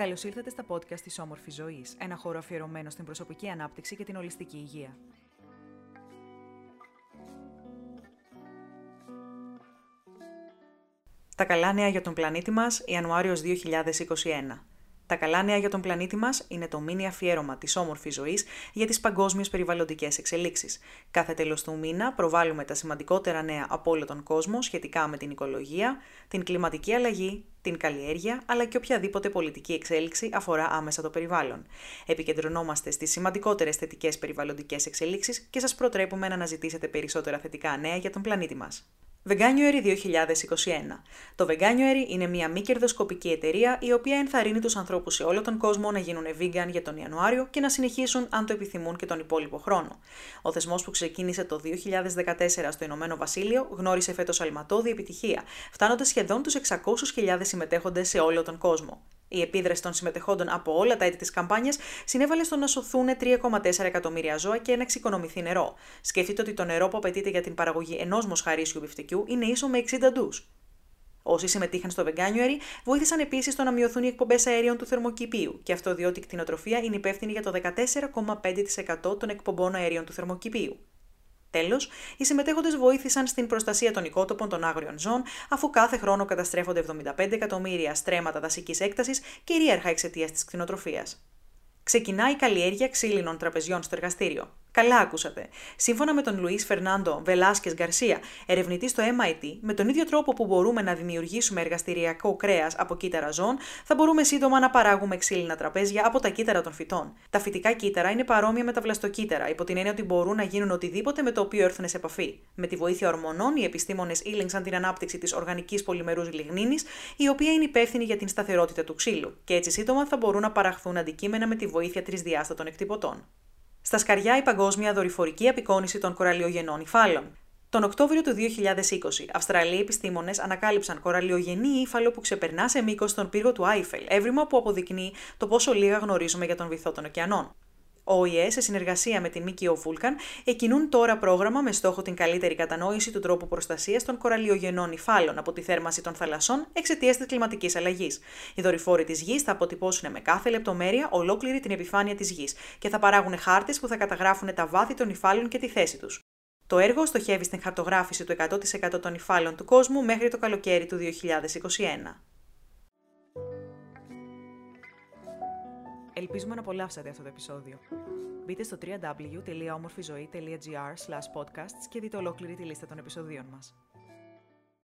Καλώς ήρθατε στα podcast της Όμορφης Ζωής, ένα χώρο αφιερωμένο στην προσωπική ανάπτυξη και την ολιστική υγεία. Τα καλά νέα για τον πλανήτη μας, Ιανουάριος 2021. Τα καλά νέα για τον πλανήτη μας είναι το μήνυ αφιέρωμα της όμορφης ζωής για τις παγκόσμιες περιβαλλοντικές εξελίξεις. Κάθε τέλος του μήνα προβάλλουμε τα σημαντικότερα νέα από όλο τον κόσμο σχετικά με την οικολογία, την κλιματική αλλαγή, την καλλιέργεια, αλλά και οποιαδήποτε πολιτική εξέλιξη αφορά άμεσα το περιβάλλον. Επικεντρωνόμαστε στις σημαντικότερες θετικές περιβαλλοντικές εξελίξεις και σας προτρέπουμε να αναζητήσετε περισσότερα θετικά νέα για τον πλανήτη μας. Veganuary 2021. Το Veganuary είναι μια μη κερδοσκοπική εταιρεία η οποία ενθαρρύνει τους ανθρώπους σε όλο τον κόσμο να γίνουν vegan για τον Ιανουάριο και να συνεχίσουν αν το επιθυμούν και τον υπόλοιπο χρόνο. Ο θεσμός που ξεκίνησε το 2014 στο Ηνωμένο Βασίλειο γνώρισε φέτος αλματώδη επιτυχία, φτάνοντας σχεδόν τους 600.000 συμμετέχοντες σε όλο τον κόσμο. Η επίδραση των συμμετεχόντων από όλα τα έτη της καμπάνιας συνέβαλε στο να σωθούν 3,4 εκατομμύρια ζώα και να εξοικονομηθεί νερό. Σκεφτείτε ότι το νερό που απαιτείται για την παραγωγή ενός μοσχαρίσιου μπιφτικιού είναι ίσο με 60 ντους. Όσοι συμμετείχαν στο Veganuary βοήθησαν επίσης στο να μειωθούν οι εκπομπές αερίων του θερμοκηπίου, και αυτό διότι η κτηνοτροφία είναι υπεύθυνη για το 14,5% των εκπομπών αερίων του θερμοκηπίου. Τέλος, οι συμμετέχοντες βοήθησαν στην προστασία των οικότοπων των άγριων ζώων, αφού κάθε χρόνο καταστρέφονται 75 εκατομμύρια στρέμματα δασικής έκτασης, κυρίαρχα εξαιτίας της κτηνοτροφίας. Ξεκινάει η καλλιέργεια ξύλινων τραπεζιών στο εργαστήριο. Καλά ακούσατε. Σύμφωνα με τον Λουίς Φερνάντο Βελάσκες Γκαρσία, ερευνητής στο MIT, με τον ίδιο τρόπο που μπορούμε να δημιουργήσουμε εργαστηριακό κρέας από κύτταρα ζώων, θα μπορούμε σύντομα να παράγουμε ξύλινα τραπέζια από τα κύτταρα των φυτών. Τα φυτικά κύτταρα είναι παρόμοια με τα βλαστοκύτταρα, υπό την έννοια ότι μπορούν να γίνουν οτιδήποτε με το οποίο έρθουν σε επαφή. Με τη βοήθεια ορμονών, οι επιστήμονες ήλεγξαν την ανάπτυξη της οργανικής πολυμερούς λιγνίνης, η οποία είναι υπεύθυνη για την σταθερότητα του ξύλου, και έτσι σύντομα θα μπορούν να παραχθούν αντικείμενα με τη βοήθεια τρισδιάστατων εκτυπωτών. Στα σκαριά η παγκόσμια δορυφορική απεικόνηση των κοραλιογενών υφάλων. Τον Οκτώβριο του 2020, Αυστραλοί επιστήμονες ανακάλυψαν κοραλιογενή ύφαλο που ξεπερνά σε μήκος τον πύργο του Άιφελ, έβριμα που αποδεικνύει το πόσο λίγα γνωρίζουμε για τον βυθό των ωκεανών. Ο ΟΗΕ, σε συνεργασία με την ΜΚΟ Vulcan, εκκινούν τώρα πρόγραμμα με στόχο την καλύτερη κατανόηση του τρόπου προστασίας των κοραλιογενών υφάλων από τη θέρμανση των θαλασσών εξαιτίας της κλιματικής αλλαγής. Οι δορυφόροι της Γης θα αποτυπώσουν με κάθε λεπτομέρεια ολόκληρη την επιφάνεια της Γης και θα παράγουν χάρτες που θα καταγράφουν τα βάθη των υφάλων και τη θέση τους. Το έργο στοχεύει στην χαρτογράφηση του 100% των υφάλων του κόσμου μέχρι το καλοκαίρι του 2021. Ελπίζουμε να απολαύσατε αυτό το επεισόδιο. Μπείτε στο www.omorfizoe.gr podcasts και δείτε ολόκληρη τη λίστα των επεισοδίων μας.